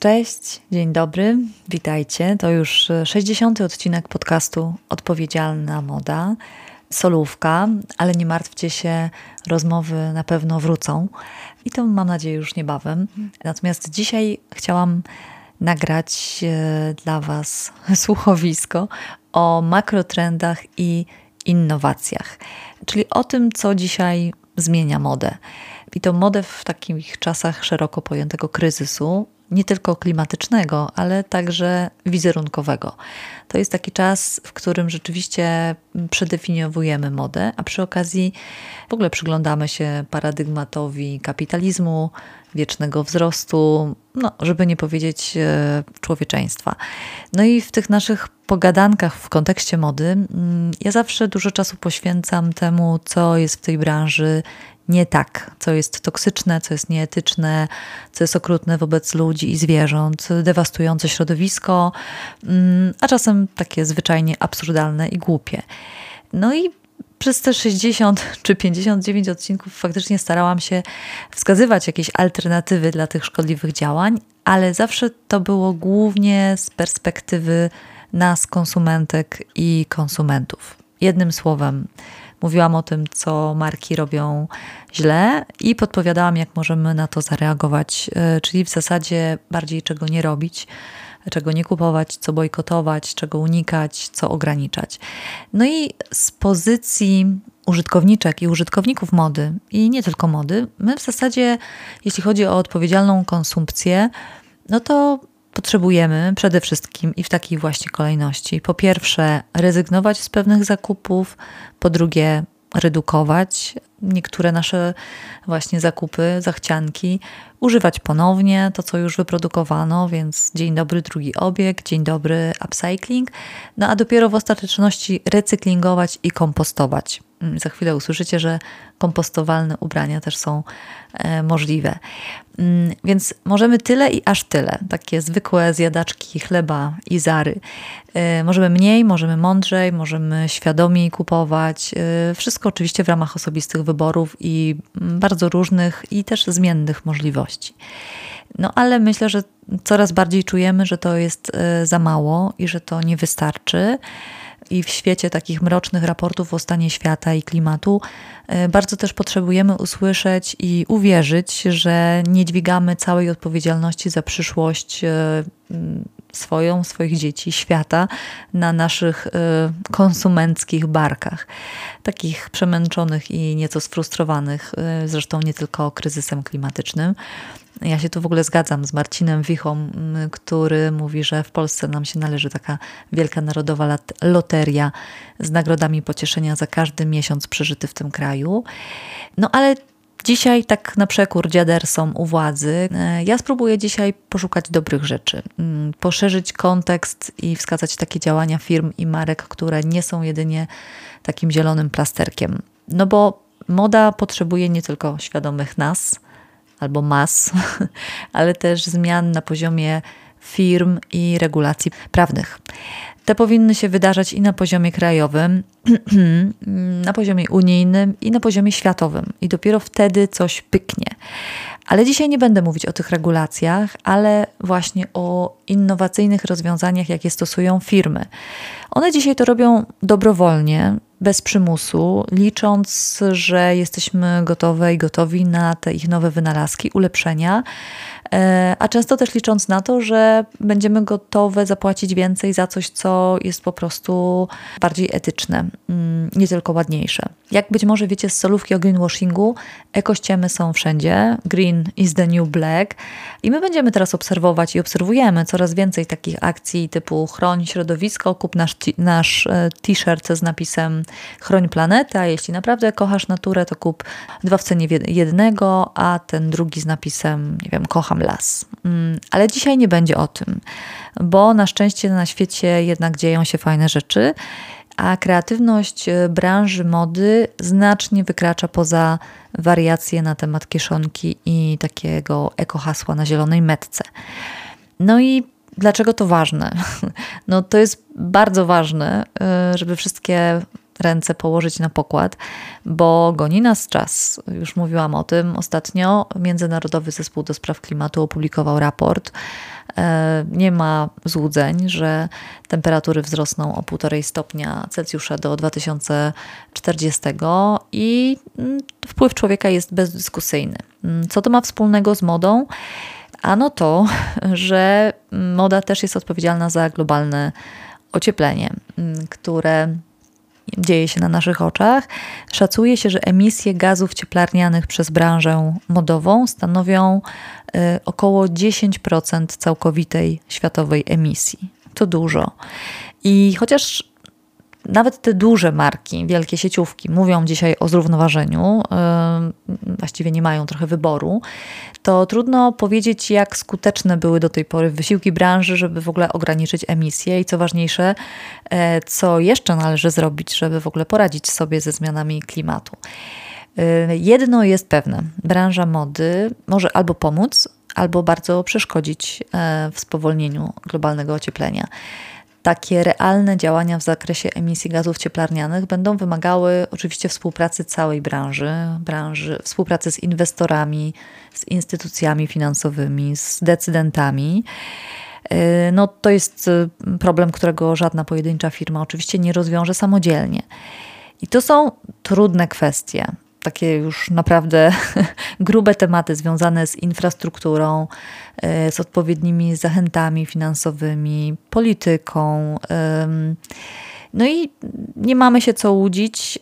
Cześć, dzień dobry, witajcie. To już 60. odcinek podcastu Odpowiedzialna Moda. Solówka, ale nie martwcie się, rozmowy na pewno wrócą i to mam nadzieję już niebawem. Natomiast dzisiaj chciałam nagrać e, dla Was słuchowisko o makrotrendach i innowacjach, czyli o tym, co dzisiaj zmienia modę. I to modę w takich czasach szeroko pojętego kryzysu, nie tylko klimatycznego, ale także wizerunkowego. To jest taki czas, w którym rzeczywiście przedefiniowujemy modę, a przy okazji w ogóle przyglądamy się paradygmatowi kapitalizmu, wiecznego wzrostu, no, żeby nie powiedzieć e, człowieczeństwa. No i w tych naszych pogadankach w kontekście mody, mm, ja zawsze dużo czasu poświęcam temu, co jest w tej branży nie tak, co jest toksyczne, co jest nieetyczne, co jest okrutne wobec ludzi i zwierząt, dewastujące środowisko, mm, a czasem takie zwyczajnie absurdalne i głupie. No i przez te 60 czy 59 odcinków faktycznie starałam się wskazywać jakieś alternatywy dla tych szkodliwych działań, ale zawsze to było głównie z perspektywy nas, konsumentek i konsumentów. Jednym słowem, mówiłam o tym, co marki robią źle i podpowiadałam, jak możemy na to zareagować, e, czyli w zasadzie bardziej czego nie robić czego nie kupować, co bojkotować, czego unikać, co ograniczać. No i z pozycji użytkowniczek i użytkowników mody, i nie tylko mody, my w zasadzie, jeśli chodzi o odpowiedzialną konsumpcję, no to potrzebujemy przede wszystkim i w takiej właśnie kolejności. Po pierwsze, rezygnować z pewnych zakupów, po drugie, redukować niektóre nasze właśnie zakupy, zachcianki, używać ponownie to, co już wyprodukowano, więc dzień dobry, drugi obieg, dzień dobry, upcycling, no a dopiero w ostateczności recyklingować i kompostować. Mm, za chwilę usłyszycie, że kompostowalne ubrania też są e, możliwe. Mm, więc możemy tyle i aż tyle. Takie zwykłe zjadaczki chleba i zary. E, możemy mniej, możemy mądrzej, możemy świadomiej kupować. E, wszystko oczywiście w ramach osobistych wyborów i mm, bardzo różnych i też zmiennych możliwości. No ale myślę, że coraz bardziej czujemy, że to jest za mało i że to nie wystarczy i w świecie takich mrocznych raportów o stanie świata i klimatu e, bardzo też potrzebujemy usłyszeć i uwierzyć, że nie dźwigamy całej odpowiedzialności za przyszłość e, swoją, swoich dzieci, świata na naszych e, konsumenckich barkach. Takich przemęczonych i nieco sfrustrowanych, zresztą nie tylko kryzysem klimatycznym. Ja się tu w ogóle zgadzam z Marcinem Wichą, który mówi, że w Polsce nam się należy taka wielka narodowa loteria z nagrodami pocieszenia za każdy miesiąc przeżyty w tym kraju. No ale Dzisiaj, tak na przekór dziadersom u władzy, e, ja spróbuję dzisiaj poszukać dobrych rzeczy, poszerzyć kontekst i wskazać takie działania firm i marek, które nie są jedynie takim zielonym plasterkiem. No bo moda potrzebuje nie tylko świadomych nas, albo mas, ale też zmian na poziomie firm i regulacji prawnych. Te powinny się wydarzać i na poziomie krajowym, na poziomie unijnym i na poziomie światowym. I dopiero wtedy coś pyknie. Ale dzisiaj nie będę mówić o tych regulacjach, ale właśnie o innowacyjnych rozwiązaniach, jakie stosują firmy. One dzisiaj to robią dobrowolnie, bez przymusu, licząc, że jesteśmy gotowe i gotowi na te ich nowe wynalazki, ulepszenia, a często też licząc na to, że będziemy gotowe zapłacić więcej za coś, co jest po prostu bardziej etyczne, mm, nie tylko ładniejsze. Jak być może wiecie z solówki o greenwashingu, ekościemy są wszędzie. Green is the new black. I my będziemy teraz obserwować i obserwujemy coraz więcej takich akcji typu chroń środowisko, kup nasz, nasz e, t-shirt z napisem chroń planetę, a jeśli naprawdę kochasz naturę, to kup dwa w cenie jednego, a ten drugi z napisem, nie wiem, kocham las. Mm, ale dzisiaj nie będzie o tym, bo na szczęście na świecie jednak dzieją się fajne rzeczy a kreatywność e, branży mody znacznie wykracza poza wariacje na temat kieszonki i takiego ekohasła na zielonej metce. No i dlaczego to ważne? No to jest bardzo ważne, e, żeby wszystkie ręce położyć na pokład, bo goni nas czas. Już mówiłam o tym ostatnio. Międzynarodowy Zespół do Spraw Klimatu opublikował raport. E, nie ma złudzeń, że temperatury wzrosną o 1,5 stopnia Celsjusza do 2040 i mm, wpływ człowieka jest bezdyskusyjny. Mm, co to ma wspólnego z modą? Ano to, że moda też jest odpowiedzialna za globalne ocieplenie, mm, które dzieje się na naszych oczach. Szacuje się, że emisje gazów cieplarnianych przez branżę modową stanowią y, około 10% całkowitej światowej emisji. To dużo. I chociaż nawet te duże marki, wielkie sieciówki mówią dzisiaj o zrównoważeniu, właściwie nie mają trochę wyboru, to trudno powiedzieć, jak skuteczne były do tej pory wysiłki branży, żeby w ogóle ograniczyć emisje. I co ważniejsze, e, co jeszcze należy zrobić, żeby w ogóle poradzić sobie ze zmianami klimatu. E, jedno jest pewne: branża mody może albo pomóc, albo bardzo przeszkodzić e, w spowolnieniu globalnego ocieplenia takie realne działania w zakresie emisji gazów cieplarnianych będą wymagały oczywiście współpracy całej branży, branży współpracy z inwestorami, z instytucjami finansowymi, z decydentami. Y, no, to jest y, problem, którego żadna pojedyncza firma oczywiście nie rozwiąże samodzielnie. I to są trudne kwestie takie już naprawdę grube tematy związane z infrastrukturą, e, z odpowiednimi zachętami finansowymi, polityką. No i nie mamy się co łudzić,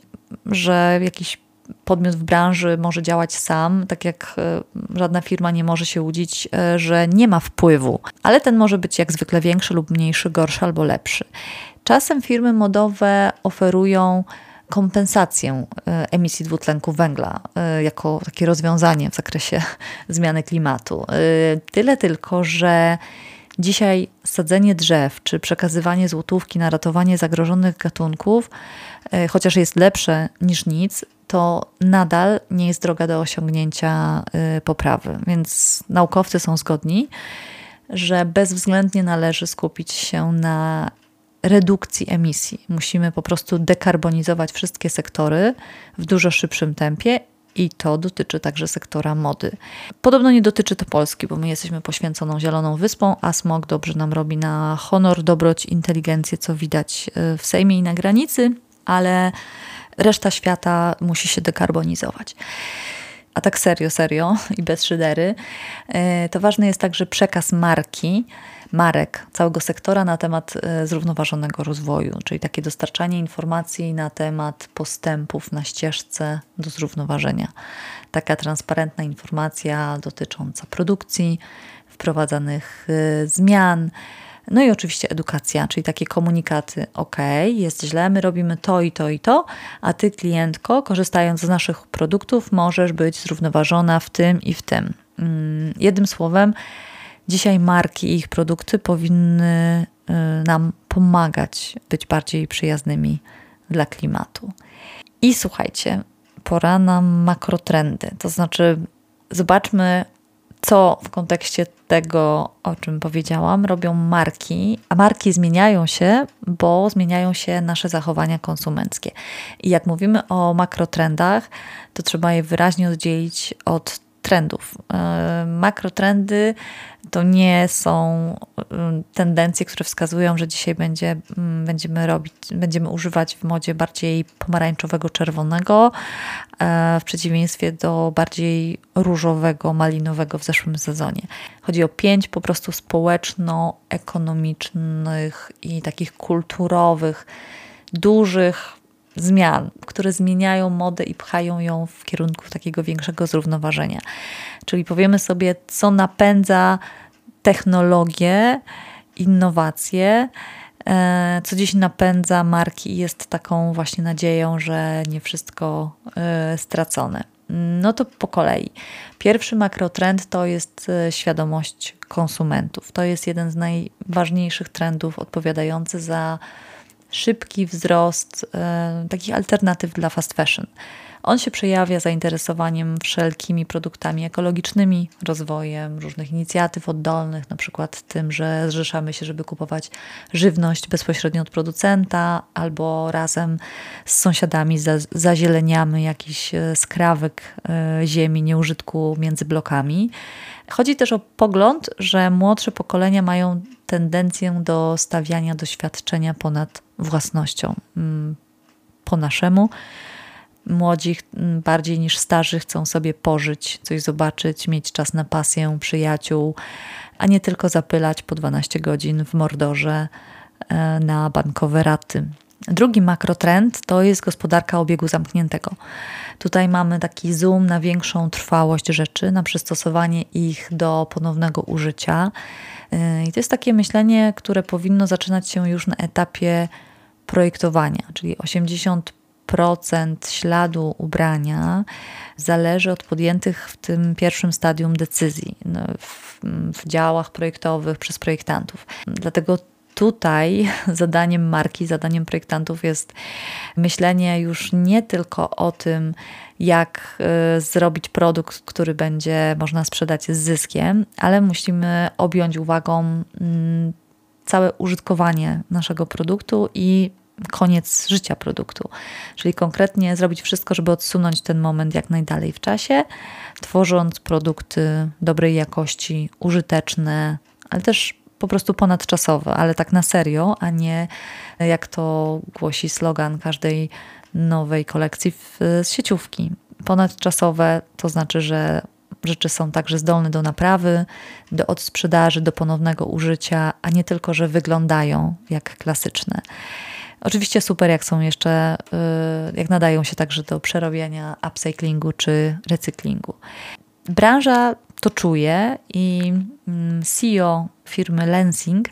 że jakiś podmiot w branży może działać sam, tak jak e, żadna firma nie może się łudzić, e, że nie ma wpływu, ale ten może być jak zwykle większy lub mniejszy, gorszy albo lepszy. Czasem firmy modowe oferują kompensację e, emisji dwutlenku węgla e, jako takie rozwiązanie w zakresie zmiany klimatu. E, tyle tylko, że dzisiaj sadzenie drzew czy przekazywanie złotówki na ratowanie zagrożonych gatunków, chociaż jest lepsze niż nic, to nadal nie jest droga do osiągnięcia poprawy. Więc naukowcy są zgodni, że bezwzględnie należy skupić się na redukcji emisji. Musimy po prostu dekarbonizować wszystkie sektory w dużo szybszym tempie i to dotyczy także sektora mody. Podobno nie dotyczy to Polski, bo my jesteśmy poświęconą zieloną wyspą, a smog dobrze nam robi na honor, dobroć, inteligencję, co widać e, w Sejmie i na granicy, ale reszta świata musi się dekarbonizować. A tak serio, serio i bez szydery, e, to ważny jest także przekaz marki, marek, całego sektora na temat e, zrównoważonego rozwoju, czyli takie dostarczanie informacji na temat postępów na ścieżce do zrównoważenia. Taka transparentna informacja dotycząca produkcji, wprowadzanych e, zmian. No i oczywiście edukacja, czyli takie komunikaty: OK, jest źle, my robimy to i to i to, a ty, klientko, korzystając z naszych produktów, możesz być zrównoważona w tym i w tym. Mm, jednym słowem, Dzisiaj marki i ich produkty powinny y, nam pomagać być bardziej przyjaznymi dla klimatu. I słuchajcie, pora na makrotrendy. To znaczy, zobaczmy, co w kontekście tego, o czym powiedziałam, robią marki, a marki zmieniają się, bo zmieniają się nasze zachowania konsumenckie. I jak mówimy o makrotrendach, to trzeba je wyraźnie oddzielić od trendów. E, makrotrendy to nie są mm, tendencje, które wskazują, że dzisiaj będzie, mm, będziemy robić, będziemy używać w modzie bardziej pomarańczowego, czerwonego, e, w przeciwieństwie do bardziej różowego, malinowego w zeszłym sezonie. Chodzi o pięć po prostu społeczno-ekonomicznych i takich kulturowych, dużych zmian, które zmieniają modę i pchają ją w kierunku takiego większego zrównoważenia. Czyli powiemy sobie, co napędza technologię, innowacje, e, co dziś napędza marki i jest taką właśnie nadzieją, że nie wszystko e, stracone. No to po kolei. Pierwszy makrotrend to jest e, świadomość konsumentów. To jest jeden z najważniejszych trendów odpowiadający za szybki wzrost takich alternatyw dla fast fashion. On się przejawia zainteresowaniem wszelkimi produktami ekologicznymi, rozwojem różnych inicjatyw oddolnych, przykład tym, że zrzeszamy się, żeby kupować żywność bezpośrednio od producenta, albo razem z sąsiadami zazieleniamy jakiś e, skrawek e, ziemi nieużytku między blokami. Chodzi też o pogląd, że młodsze pokolenia mają tendencję do stawiania doświadczenia ponad własnością, mm, po naszemu Młodzi mm, bardziej niż starzy chcą sobie pożyć, coś zobaczyć, mieć czas na pasję, przyjaciół, a nie tylko zapylać po 12 godzin w mordorze e, na bankowe raty. Drugi makrotrend to jest gospodarka obiegu zamkniętego. Tutaj mamy taki zoom na większą trwałość rzeczy, na przystosowanie ich do ponownego użycia. E, I to jest takie myślenie, które powinno zaczynać się już na etapie projektowania, czyli 80 procent śladu ubrania zależy od podjętych w tym pierwszym stadium decyzji no, w, w działach projektowych przez projektantów. Dlatego tutaj zadaniem marki, zadaniem projektantów jest myślenie już nie tylko o tym, jak y, zrobić produkt, który będzie można sprzedać z zyskiem, ale musimy objąć uwagą mm, całe użytkowanie naszego produktu i koniec życia produktu. Czyli konkretnie zrobić wszystko, żeby odsunąć ten moment jak najdalej w czasie, tworząc produkty dobrej jakości, użyteczne, ale też po prostu ponadczasowe, ale tak na serio, a nie jak to głosi slogan każdej nowej kolekcji z sieciówki. Ponadczasowe to znaczy, że rzeczy są także zdolne do naprawy, do odsprzedaży, do ponownego użycia, a nie tylko, że wyglądają jak klasyczne. Oczywiście super, jak są jeszcze, y, jak nadają się także do przerobienia upcyclingu czy recyklingu. Branża to czuje i mm, CEO firmy Lensing,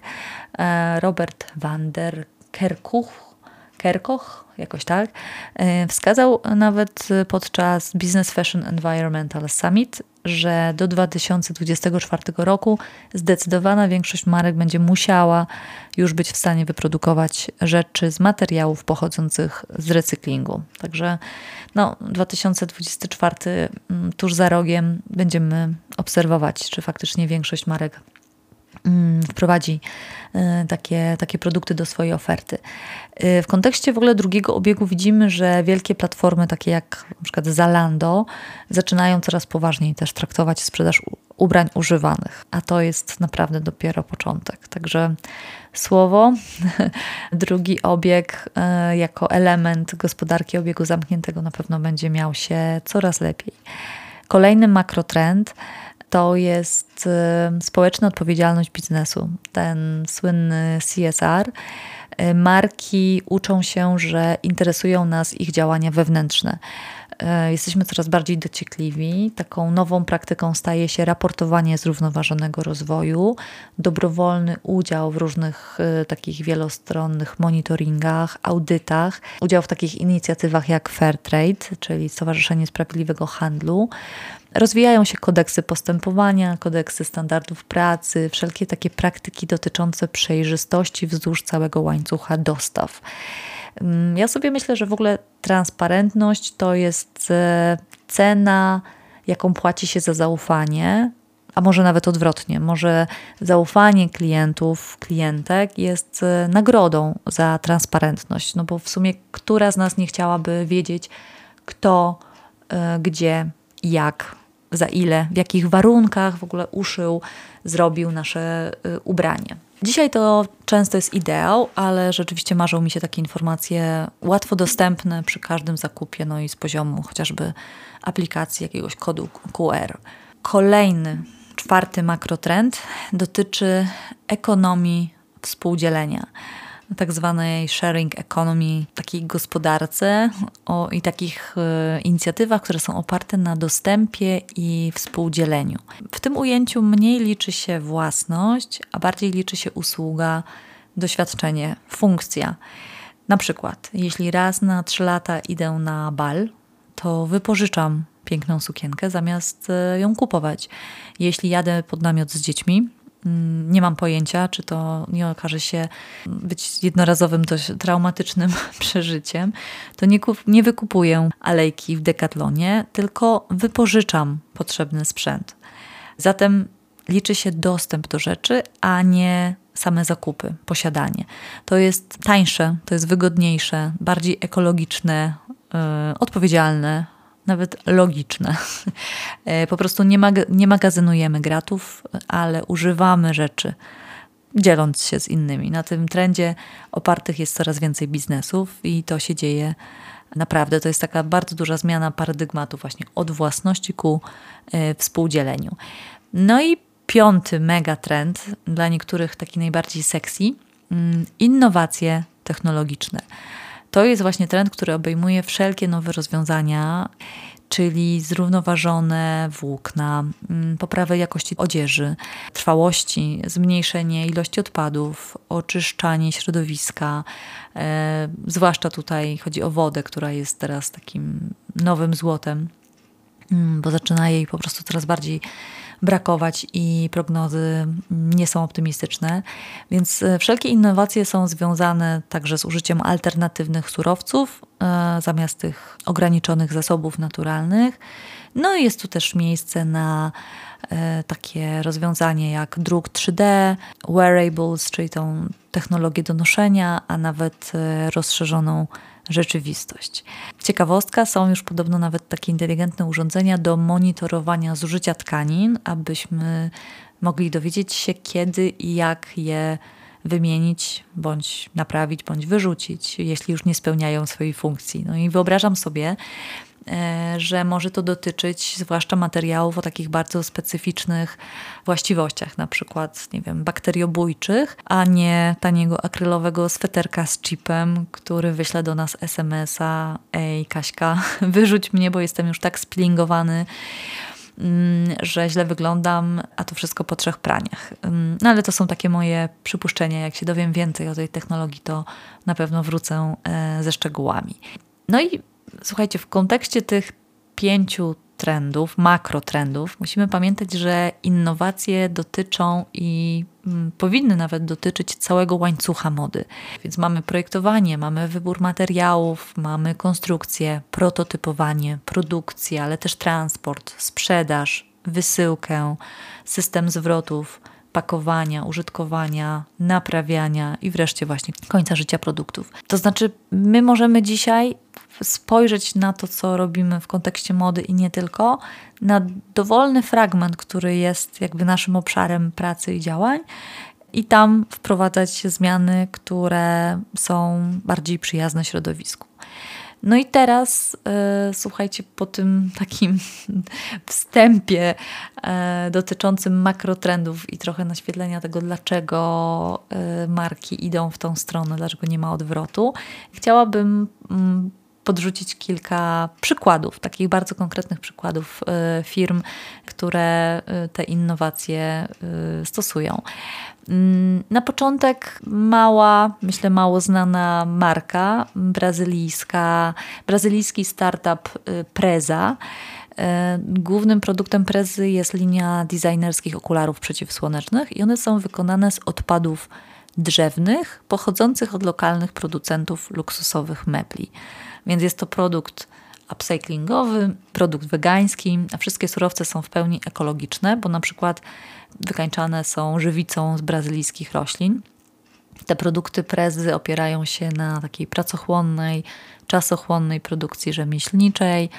e, Robert van der Kerkuch, Kerkoch, jakoś tak, e, wskazał nawet podczas Business Fashion Environmental Summit, że do 2024 roku zdecydowana większość marek będzie musiała już być w stanie wyprodukować rzeczy z materiałów pochodzących z recyklingu. Także no, 2024 mm, tuż za rogiem będziemy obserwować, czy faktycznie większość marek wprowadzi y, takie, takie produkty do swojej oferty. Y, w kontekście w ogóle drugiego obiegu widzimy, że wielkie platformy takie jak przykład Zalando zaczynają coraz poważniej też traktować sprzedaż ubrań używanych, a to jest naprawdę dopiero początek. Także słowo, drugi obieg y, jako element gospodarki obiegu zamkniętego na pewno będzie miał się coraz lepiej. Kolejny makrotrend to jest y, społeczna odpowiedzialność biznesu, ten słynny CSR. Y, marki uczą się, że interesują nas ich działania wewnętrzne. Y, jesteśmy coraz bardziej dociekliwi. Taką nową praktyką staje się raportowanie zrównoważonego rozwoju, dobrowolny udział w różnych takich wielostronnych monitoringach, audytach, udział w takich inicjatywach jak Fairtrade, czyli Stowarzyszenie Sprawiedliwego Handlu. Rozwijają się kodeksy postępowania, kodeksy standardów pracy, wszelkie takie praktyki dotyczące przejrzystości wzdłuż całego łańcucha dostaw. Mm, ja sobie myślę, że w ogóle transparentność to jest e, cena, jaką płaci się za zaufanie, a może nawet odwrotnie. Może zaufanie klientów, klientek jest e, nagrodą za transparentność, no bo w sumie która z nas nie chciałaby wiedzieć, kto, e, gdzie, jak za ile, w jakich warunkach w ogóle uszył, zrobił nasze y, ubranie. Dzisiaj to często jest ideał, ale rzeczywiście marzą mi się takie informacje łatwo dostępne przy każdym zakupie, no i z poziomu chociażby aplikacji jakiegoś kodu QR. Kolejny, czwarty makrotrend dotyczy ekonomii współdzielenia tak zwanej sharing economy, takiej gospodarce o, i takich e, inicjatywach, które są oparte na dostępie i współdzieleniu. W tym ujęciu mniej liczy się własność, a bardziej liczy się usługa, doświadczenie, funkcja. Na przykład, jeśli raz na trzy lata idę na bal, to wypożyczam piękną sukienkę zamiast e, ją kupować. Jeśli jadę pod namiot z dziećmi, nie mam pojęcia, czy to nie okaże się być jednorazowym, dość traumatycznym przeżyciem. To nie, kup, nie wykupuję alejki w dekatlonie, tylko wypożyczam potrzebny sprzęt. Zatem liczy się dostęp do rzeczy, a nie same zakupy, posiadanie. To jest tańsze, to jest wygodniejsze, bardziej ekologiczne, yy, odpowiedzialne, nawet logiczne. E, po prostu nie, mag nie magazynujemy gratów, ale używamy rzeczy, dzieląc się z innymi. Na tym trendzie opartych jest coraz więcej biznesów i to się dzieje naprawdę. To jest taka bardzo duża zmiana paradygmatu właśnie od własności ku y, współdzieleniu. No i piąty megatrend, dla niektórych taki najbardziej sexy, y, innowacje technologiczne. To jest właśnie trend, który obejmuje wszelkie nowe rozwiązania, czyli zrównoważone włókna, mm, poprawę jakości odzieży, trwałości, zmniejszenie ilości odpadów, oczyszczanie środowiska. E, zwłaszcza tutaj chodzi o wodę, która jest teraz takim nowym złotem, mm, bo zaczyna jej po prostu coraz bardziej brakować i prognozy nie są optymistyczne. Więc e, wszelkie innowacje są związane także z użyciem alternatywnych surowców e, zamiast tych ograniczonych zasobów naturalnych. No i jest tu też miejsce na e, takie rozwiązanie jak druk 3D, wearables, czyli tą technologię do noszenia, a nawet rozszerzoną rzeczywistość. Ciekawostka, są już podobno nawet takie inteligentne urządzenia do monitorowania zużycia tkanin, abyśmy mogli dowiedzieć się, kiedy i jak je wymienić, bądź naprawić, bądź wyrzucić, jeśli już nie spełniają swojej funkcji. No i wyobrażam sobie, że może to dotyczyć zwłaszcza materiałów o takich bardzo specyficznych właściwościach, na przykład, nie wiem, bakteriobójczych, a nie taniego akrylowego sweterka z chipem, który wyśle do nas SMS-a: Ej, Kaśka, wyrzuć mnie, bo jestem już tak splingowany mm, że źle wyglądam, a to wszystko po trzech praniach. Mm, no ale to są takie moje przypuszczenia. Jak się dowiem więcej o tej technologii, to na pewno wrócę e, ze szczegółami. No i słuchajcie, w kontekście tych pięciu trendów, makrotrendów, musimy pamiętać, że innowacje dotyczą i mm, powinny nawet dotyczyć całego łańcucha mody. Więc mamy projektowanie, mamy wybór materiałów, mamy konstrukcję, prototypowanie, produkcję, ale też transport, sprzedaż, wysyłkę, system zwrotów pakowania, użytkowania, naprawiania i wreszcie właśnie końca życia produktów. To znaczy, my możemy dzisiaj spojrzeć na to, co robimy w kontekście mody i nie tylko, na dowolny fragment, który jest jakby naszym obszarem pracy i działań, i tam wprowadzać zmiany, które są bardziej przyjazne środowisku. No i teraz e, słuchajcie, po tym takim wstępie e, dotyczącym makrotrendów i trochę naświetlenia tego, dlaczego e, marki idą w tą stronę, dlaczego nie ma odwrotu, chciałabym mm, podrzucić kilka przykładów, takich bardzo konkretnych przykładów firm, które te innowacje stosują. Mm, na początek mała, myślę mało znana marka brazylijska, brazylijski startup y, Preza. Y, głównym produktem Prezy jest linia designerskich okularów przeciwsłonecznych i one są wykonane z odpadów drzewnych pochodzących od lokalnych producentów luksusowych mebli. Więc jest to produkt upcyclingowy, produkt wegański, a wszystkie surowce są w pełni ekologiczne, bo na przykład wykańczane są żywicą z brazylijskich roślin. Te produkty prezy opierają się na takiej pracochłonnej, czasochłonnej produkcji rzemieślniczej.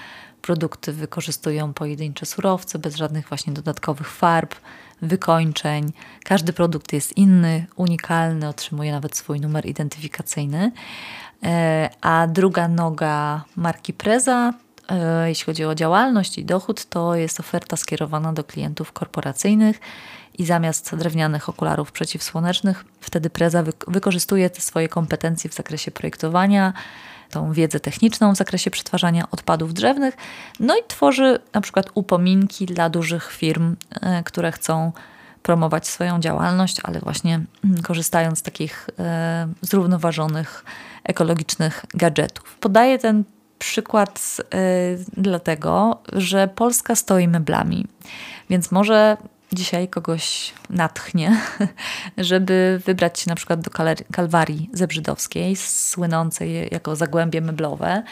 Produkty wykorzystują pojedyncze surowce bez żadnych właśnie dodatkowych farb, wykończeń. Każdy produkt jest inny, unikalny, otrzymuje nawet swój numer identyfikacyjny. E, a druga noga marki Preza E, jeśli chodzi o działalność i dochód, to jest oferta skierowana do klientów korporacyjnych i zamiast drewnianych okularów przeciwsłonecznych, wtedy Preza wykorzystuje te swoje kompetencje w zakresie projektowania, tą wiedzę techniczną w zakresie przetwarzania odpadów drzewnych, no i tworzy na przykład upominki dla dużych firm, e, które chcą promować swoją działalność, ale właśnie korzystając z takich e, zrównoważonych, ekologicznych gadżetów. Podaję ten przykład y, dlatego, że Polska stoi meblami. Więc może dzisiaj kogoś natchnie, żeby wybrać się na przykład do Kalwarii Zebrzydowskiej, słynącej jako zagłębie meblowe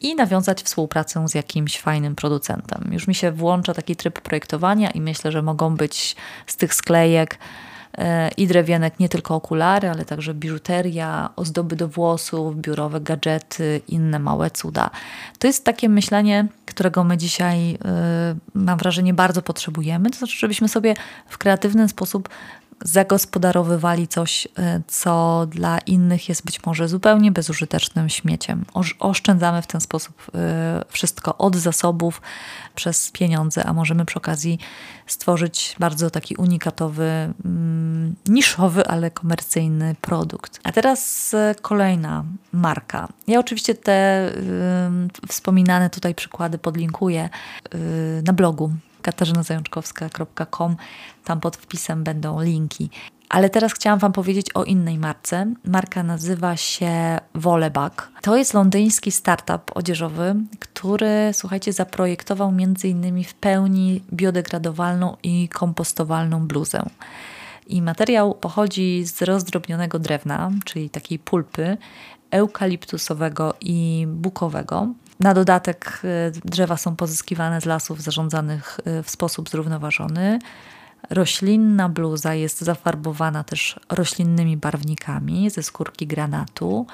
i nawiązać współpracę z jakimś fajnym producentem. Już mi się włącza taki tryb projektowania i myślę, że mogą być z tych sklejek e, i drewienek nie tylko okulary, ale także biżuteria, ozdoby do włosów, biurowe gadżety, inne małe cuda. To jest takie myślenie, którego my dzisiaj, e, mam wrażenie, bardzo potrzebujemy. To znaczy, żebyśmy sobie w kreatywny sposób zagospodarowywali coś, e, co dla innych jest być może zupełnie bezużytecznym śmieciem. Oszczędzamy w ten sposób e, wszystko od zasobów przez pieniądze, a możemy przy okazji stworzyć bardzo taki unikatowy, mm, niszowy, ale komercyjny produkt. A teraz e, kolejna marka. Ja oczywiście te wspominane tutaj przykłady podlinkuję na blogu katarzynazajączkowska.com. Tam pod wpisem będą linki. Ale teraz chciałam Wam powiedzieć o innej marce. Marka nazywa się Volleback. To jest londyński startup odzieżowy, który, słuchajcie, zaprojektował m.in. w pełni biodegradowalną i kompostowalną bluzę. I materiał pochodzi z rozdrobnionego drewna, czyli takiej pulpy eukaliptusowego i bukowego. Na dodatek y, drzewa są pozyskiwane z lasów zarządzanych y, w sposób zrównoważony. Roślinna bluza jest zafarbowana też roślinnymi barwnikami ze skórki granatu.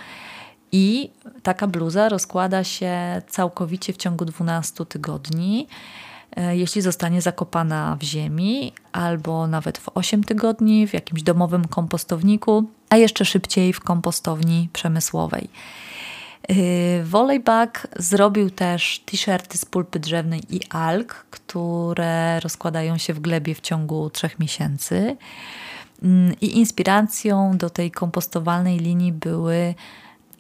I taka bluza rozkłada się całkowicie w ciągu 12 tygodni, y, jeśli zostanie zakopana w ziemi, albo nawet w 8 tygodni w jakimś domowym kompostowniku, a jeszcze szybciej w kompostowni przemysłowej. Y, Volleyback zrobił też t-shirty z pulpy drzewnej i alg, które rozkładają się w glebie w ciągu trzech miesięcy. Mm, I inspiracją do tej kompostowalnej linii były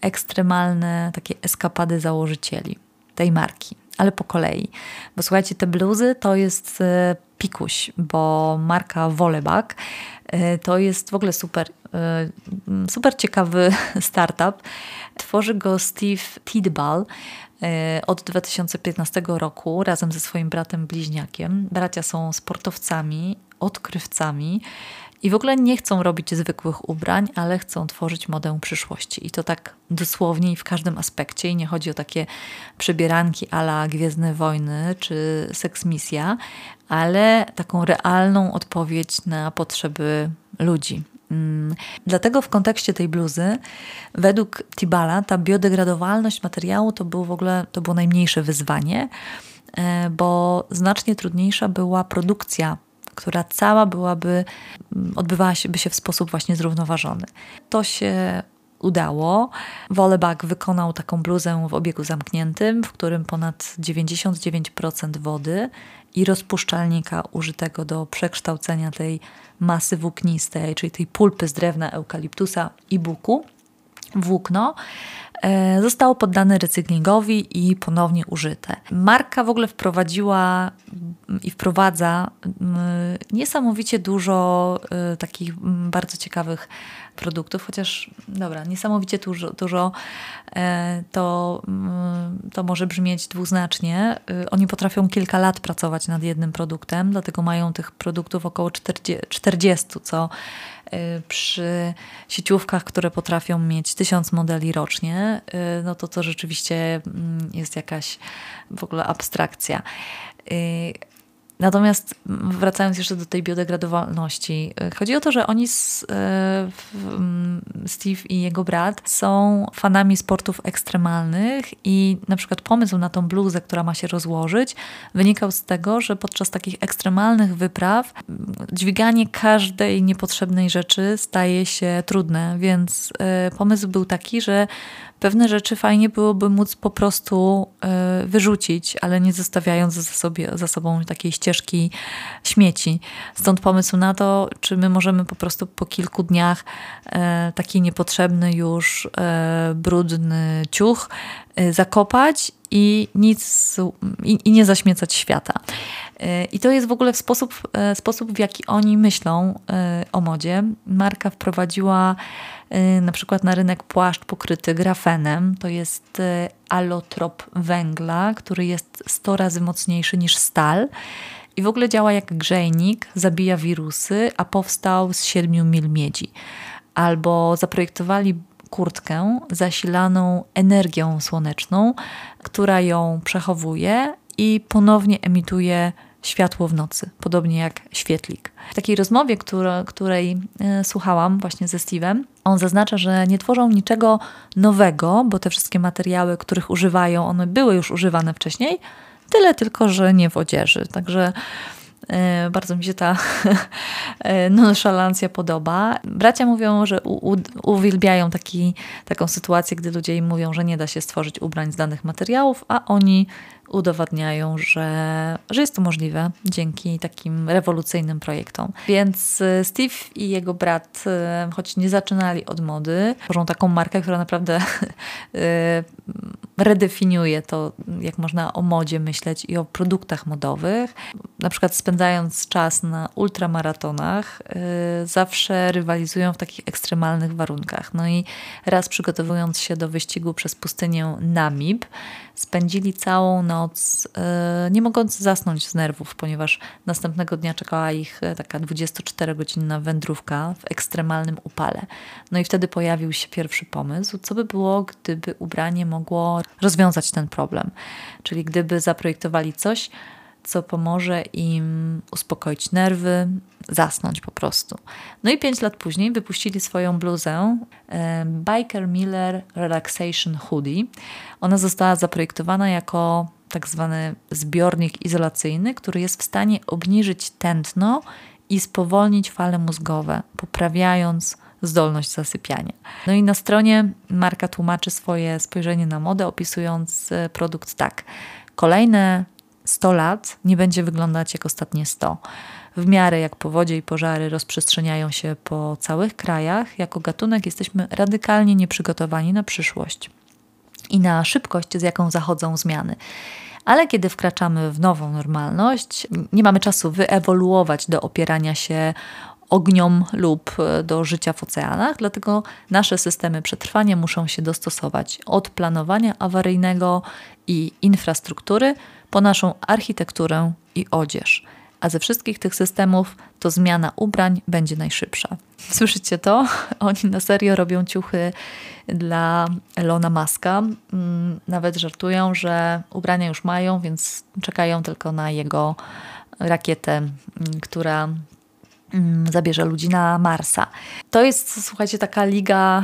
ekstremalne takie eskapady założycieli tej marki, ale po kolei. Bo słuchajcie, te bluzy to jest y, pikuś, bo marka Volleyback y, to jest w ogóle super, super ciekawy startup Tworzy go Steve Tidball e, od 2015 roku razem ze swoim bratem bliźniakiem. Bracia są sportowcami, odkrywcami i w ogóle nie chcą robić zwykłych ubrań, ale chcą tworzyć modę przyszłości. I to tak dosłownie i w każdym aspekcie. I nie chodzi o takie przebieranki ala Gwiezdne Wojny czy seksmisja, ale taką realną odpowiedź na potrzeby ludzi. Mm, dlatego w kontekście tej bluzy, według Tibala, ta biodegradowalność materiału to było w ogóle to było najmniejsze wyzwanie, e, bo znacznie trudniejsza była produkcja która cała byłaby, mm, odbywała się, by się w sposób właśnie zrównoważony. To się udało. Wolebag wykonał taką bluzę w obiegu zamkniętym, w którym ponad 99% wody i rozpuszczalnika użytego do przekształcenia tej masy włóknistej, czyli tej pulpy z drewna eukaliptusa i buku, włókno, e, zostało poddane recyklingowi i ponownie użyte. Marka w ogóle wprowadziła i wprowadza niesamowicie dużo e, takich bardzo ciekawych produktów, chociaż dobra, niesamowicie dużo, dużo e, to, mm, to może brzmieć dwuznacznie. E, oni potrafią kilka lat pracować nad jednym produktem, dlatego mają tych produktów około 40, co e, przy sieciówkach, które potrafią mieć tysiąc modeli rocznie, no to to rzeczywiście mm, jest jakaś w ogóle abstrakcja. Natomiast wracając jeszcze do tej biodegradowalności, y, chodzi o to, że oni, z, y, Steve i jego brat, są fanami sportów ekstremalnych i na przykład pomysł na tą bluzę, która ma się rozłożyć, wynikał z tego, że podczas takich ekstremalnych wypraw dźwiganie każdej niepotrzebnej rzeczy staje się trudne, więc y, pomysł był taki, że pewne rzeczy fajnie byłoby móc po prostu e, wyrzucić, ale nie zostawiając za, sobie, za sobą takiej ścieżki śmieci. Stąd pomysł na to, czy my możemy po prostu po kilku dniach e, taki niepotrzebny już e, brudny ciuch zakopać i nic i, i, nie zaśmiecać świata. I to jest w ogóle w sposób, sposób, w jaki oni myślą o modzie. Marka wprowadziła na przykład na rynek płaszcz pokryty grafenem. To jest y, alotrop węgla, który jest 100 razy mocniejszy niż stal i w ogóle działa jak grzejnik, zabija wirusy, a powstał z 7 mil miedzi. Albo zaprojektowali kurtkę zasilaną energią słoneczną, która ją przechowuje i ponownie emituje światło w nocy, podobnie jak świetlik. W takiej rozmowie, której e, słuchałam właśnie ze Steve'em, on zaznacza, że nie tworzą niczego nowego, bo te wszystkie materiały, których używają, one były już używane wcześniej, tyle tylko, że nie w odzieży. Także e, bardzo mi się ta e, nonszalancja podoba. Bracia mówią, że uwielbiają taki, taką sytuację, gdy ludzie im mówią, że nie da się stworzyć ubrań z danych materiałów, a oni udowadniają, że, że jest to możliwe dzięki takim rewolucyjnym projektom. Więc y, Steve i jego brat, y, choć nie zaczynali od mody, tworzą taką markę, która naprawdę y, redefiniuje to, jak można o modzie myśleć i o produktach modowych. Na przykład spędzając czas na ultramaratonach, zawsze rywalizują w takich ekstremalnych warunkach. No i raz przygotowując się do wyścigu przez pustynię Namib, spędzili całą noc, e, nie mogąc zasnąć z nerwów, ponieważ następnego dnia czekała ich e, taka 24-godzinna wędrówka w ekstremalnym upale. No i wtedy pojawił się pierwszy pomysł, co by było, gdyby ubranie mogło rozwiązać ten problem. Czyli gdyby zaprojektowali coś, co pomoże im uspokoić nerwy, zasnąć po prostu. No i pięć lat później wypuścili swoją bluzę e, Biker Miller Relaxation Hoodie. Ona została zaprojektowana jako tak zwany zbiornik izolacyjny, który jest w stanie obniżyć tętno i spowolnić fale mózgowe, poprawiając zdolność zasypiania. No i na stronie marka tłumaczy swoje spojrzenie na modę, opisując e, produkt tak. Kolejne 100 lat nie będzie wyglądać jak ostatnie 100. W miarę jak powodzie i pożary rozprzestrzeniają się po całych krajach, jako gatunek jesteśmy radykalnie nieprzygotowani na przyszłość i na szybkość, z jaką zachodzą zmiany. Ale kiedy wkraczamy w nową normalność, nie mamy czasu wyewoluować do opierania się ogniom lub do życia w oceanach, dlatego nasze systemy przetrwania muszą się dostosować od planowania awaryjnego i infrastruktury po naszą architekturę i odzież. A ze wszystkich tych systemów to zmiana ubrań będzie najszybsza. Słyszycie to? Oni na serio robią ciuchy dla Elona Muska. Mm, nawet żartują, że ubrania już mają, więc czekają tylko na jego rakietę, mm, która zabierze ludzi na Marsa. To jest, słuchajcie, taka liga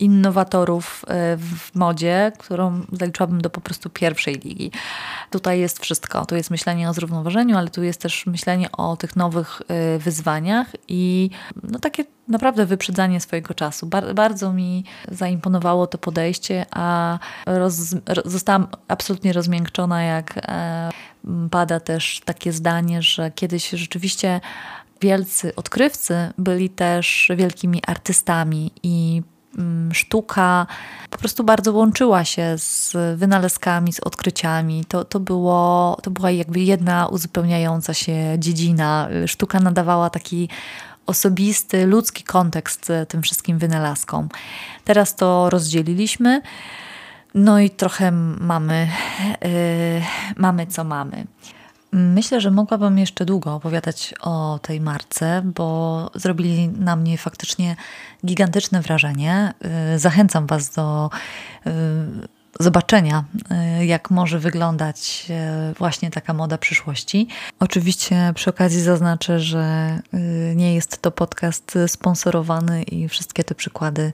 innowatorów e, w modzie, którą zaliczyłabym do po prostu pierwszej ligi. Tutaj jest wszystko. Tu jest myślenie o zrównoważeniu, ale tu jest też myślenie o tych nowych e, wyzwaniach i no takie naprawdę wyprzedzanie swojego czasu. Bar bardzo mi zaimponowało to podejście, a zostałam absolutnie rozmiękczona, jak e, pada też takie zdanie, że kiedyś rzeczywiście wielcy odkrywcy byli też wielkimi artystami i mm, sztuka po prostu bardzo łączyła się z wynalazkami, z odkryciami. To, to, było, to była jakby jedna uzupełniająca się dziedzina. Sztuka nadawała taki osobisty, ludzki kontekst tym wszystkim wynalazkom. Teraz to rozdzieliliśmy. No i trochę mamy, yy, mamy co mamy. Myślę, że mogłabym jeszcze długo opowiadać o tej marce, bo zrobili na mnie faktycznie gigantyczne wrażenie. Y, zachęcam Was do y, zobaczenia, y, jak może wyglądać właśnie taka moda przyszłości. Oczywiście przy okazji zaznaczę, że nie jest to podcast sponsorowany i wszystkie te przykłady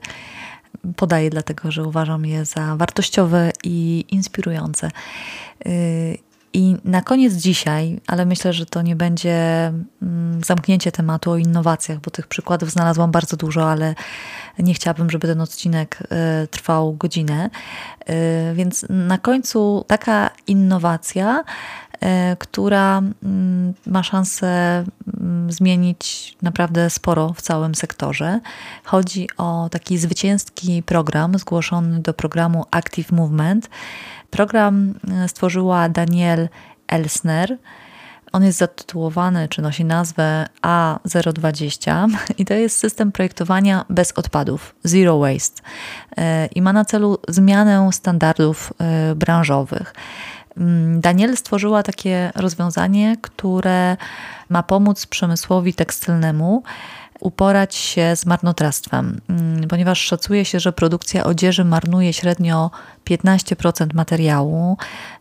podaję, dlatego że uważam je za wartościowe i inspirujące. I na koniec dzisiaj, ale myślę, że to nie będzie mm, zamknięcie tematu o innowacjach, bo tych przykładów znalazłam bardzo dużo, ale nie chciałabym, żeby ten odcinek e, trwał godzinę. E, więc na końcu taka innowacja, e, która mm, ma szansę mm, zmienić naprawdę sporo w całym sektorze. Chodzi o taki zwycięski program zgłoszony do programu Active Movement Program e, stworzyła Daniel Elsner. On jest zatytułowany, czy nosi nazwę A020 i to jest system projektowania bez odpadów, zero waste. E, I ma na celu zmianę standardów e, branżowych. Mm, Daniel stworzyła takie rozwiązanie, które ma pomóc przemysłowi tekstylnemu uporać się z marnotrawstwem, mm, ponieważ szacuje się, że produkcja odzieży marnuje średnio 15% materiału.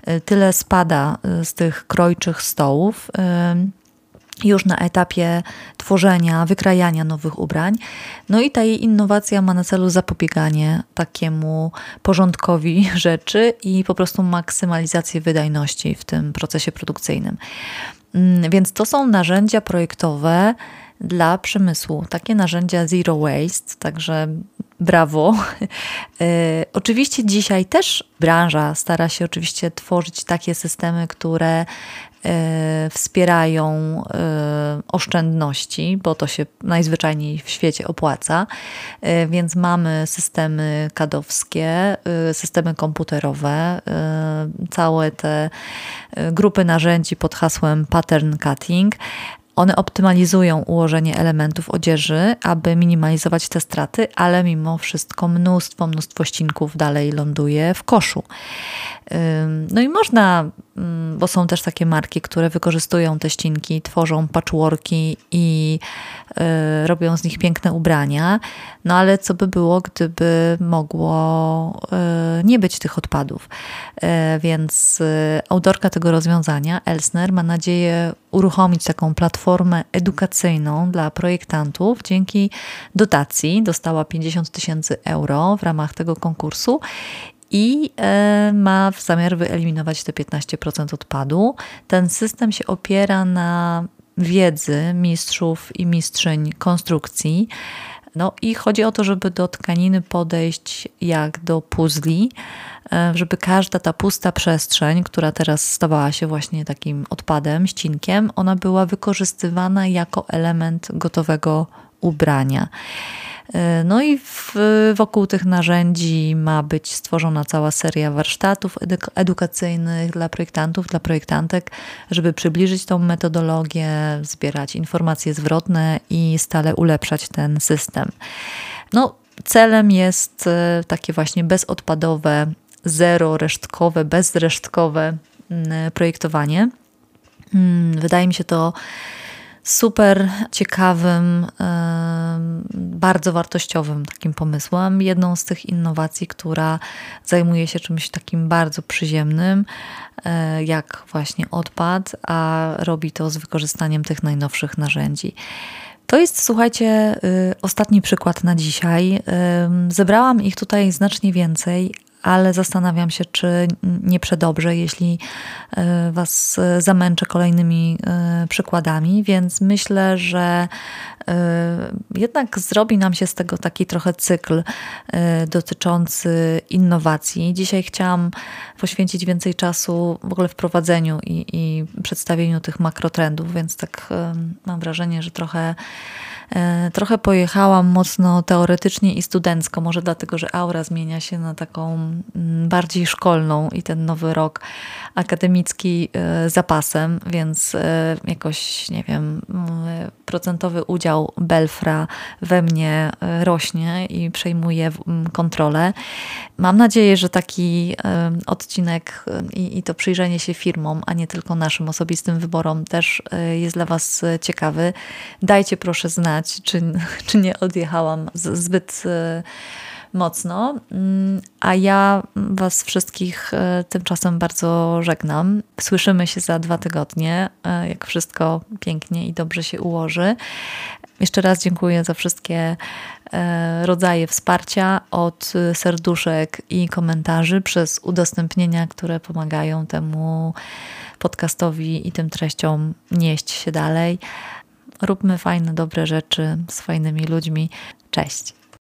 Y, tyle spada y, z tych krojczych stołów y, już na etapie tworzenia, wykrajania nowych ubrań. No i ta jej innowacja ma na celu zapobieganie takiemu porządkowi rzeczy i po prostu maksymalizację wydajności w tym procesie produkcyjnym. Mm, więc to są narzędzia projektowe dla przemysłu. Takie narzędzia zero waste, także brawo. E, oczywiście dzisiaj też branża stara się oczywiście tworzyć takie systemy, które e, wspierają e, oszczędności, bo to się najzwyczajniej w świecie opłaca. Więc mamy systemy kadowskie, systemy komputerowe, całe te grupy narzędzi pod hasłem pattern cutting, one optymalizują ułożenie elementów odzieży, aby minimalizować te straty, ale mimo wszystko mnóstwo, mnóstwo ścinków dalej ląduje w koszu. No i można, bo są też takie marki, które wykorzystują te ścinki, tworzą patchworki i y, robią z nich piękne ubrania. No ale co by było, gdyby mogło y, nie być tych odpadów? Y, więc autorka tego rozwiązania, Elsner, ma nadzieję uruchomić taką platformę edukacyjną dla projektantów. Dzięki dotacji dostała 50 tysięcy euro w ramach tego konkursu i e, ma w zamiar wyeliminować te 15% odpadu. Ten system się opiera na wiedzy mistrzów i mistrzyń konstrukcji. No i chodzi o to, żeby do tkaniny podejść jak do puzli, e, żeby każda ta pusta przestrzeń, która teraz stawała się właśnie takim odpadem, ścinkiem, ona była wykorzystywana jako element gotowego ubrania. E, no i w, wokół tych narzędzi ma być stworzona cała seria warsztatów edukacyjnych dla projektantów, dla projektantek, żeby przybliżyć tą metodologię, zbierać informacje zwrotne i stale ulepszać ten system. No, celem jest e, takie właśnie bezodpadowe, zero resztkowe, bezresztkowe mm, projektowanie. Mm, wydaje mi się to super ciekawym, bardzo wartościowym takim pomysłem. Jedną z tych innowacji, która zajmuje się czymś takim bardzo przyziemnym, e, jak właśnie odpad, a robi to z wykorzystaniem tych najnowszych narzędzi. To jest, słuchajcie, y, ostatni przykład na dzisiaj. Zebrałam ich tutaj znacznie więcej, ale zastanawiam się, czy nie przedobrze, jeśli e, Was zamęczę kolejnymi e, przykładami, więc myślę, że e, jednak zrobi nam się z tego taki trochę cykl dotyczący innowacji. Dzisiaj chciałam poświęcić więcej czasu w ogóle wprowadzeniu i, i przedstawieniu tych makrotrendów, więc tak mam wrażenie, że trochę E, trochę pojechałam mocno teoretycznie i studencko, może dlatego, że aura zmienia się na taką bardziej szkolną i ten nowy rok akademicki e, zapasem, więc e, jakoś, nie wiem, procentowy udział Belfra we mnie rośnie i przejmuje kontrolę. Mam nadzieję, że taki odcinek i, i to przyjrzenie się firmom, a nie tylko naszym osobistym wyborom też jest dla Was ciekawy. Dajcie proszę znać, czy, czy nie odjechałam zbyt e, mocno. Mm, a ja Was wszystkich e, tymczasem bardzo żegnam. Słyszymy się za dwa tygodnie, e, jak wszystko pięknie i dobrze się ułoży. Jeszcze raz dziękuję za wszystkie rodzaje wsparcia od serduszek i komentarzy przez udostępnienia, które pomagają temu podcastowi i tym treściom nieść się dalej. Róbmy fajne, dobre rzeczy z fajnymi ludźmi. Cześć.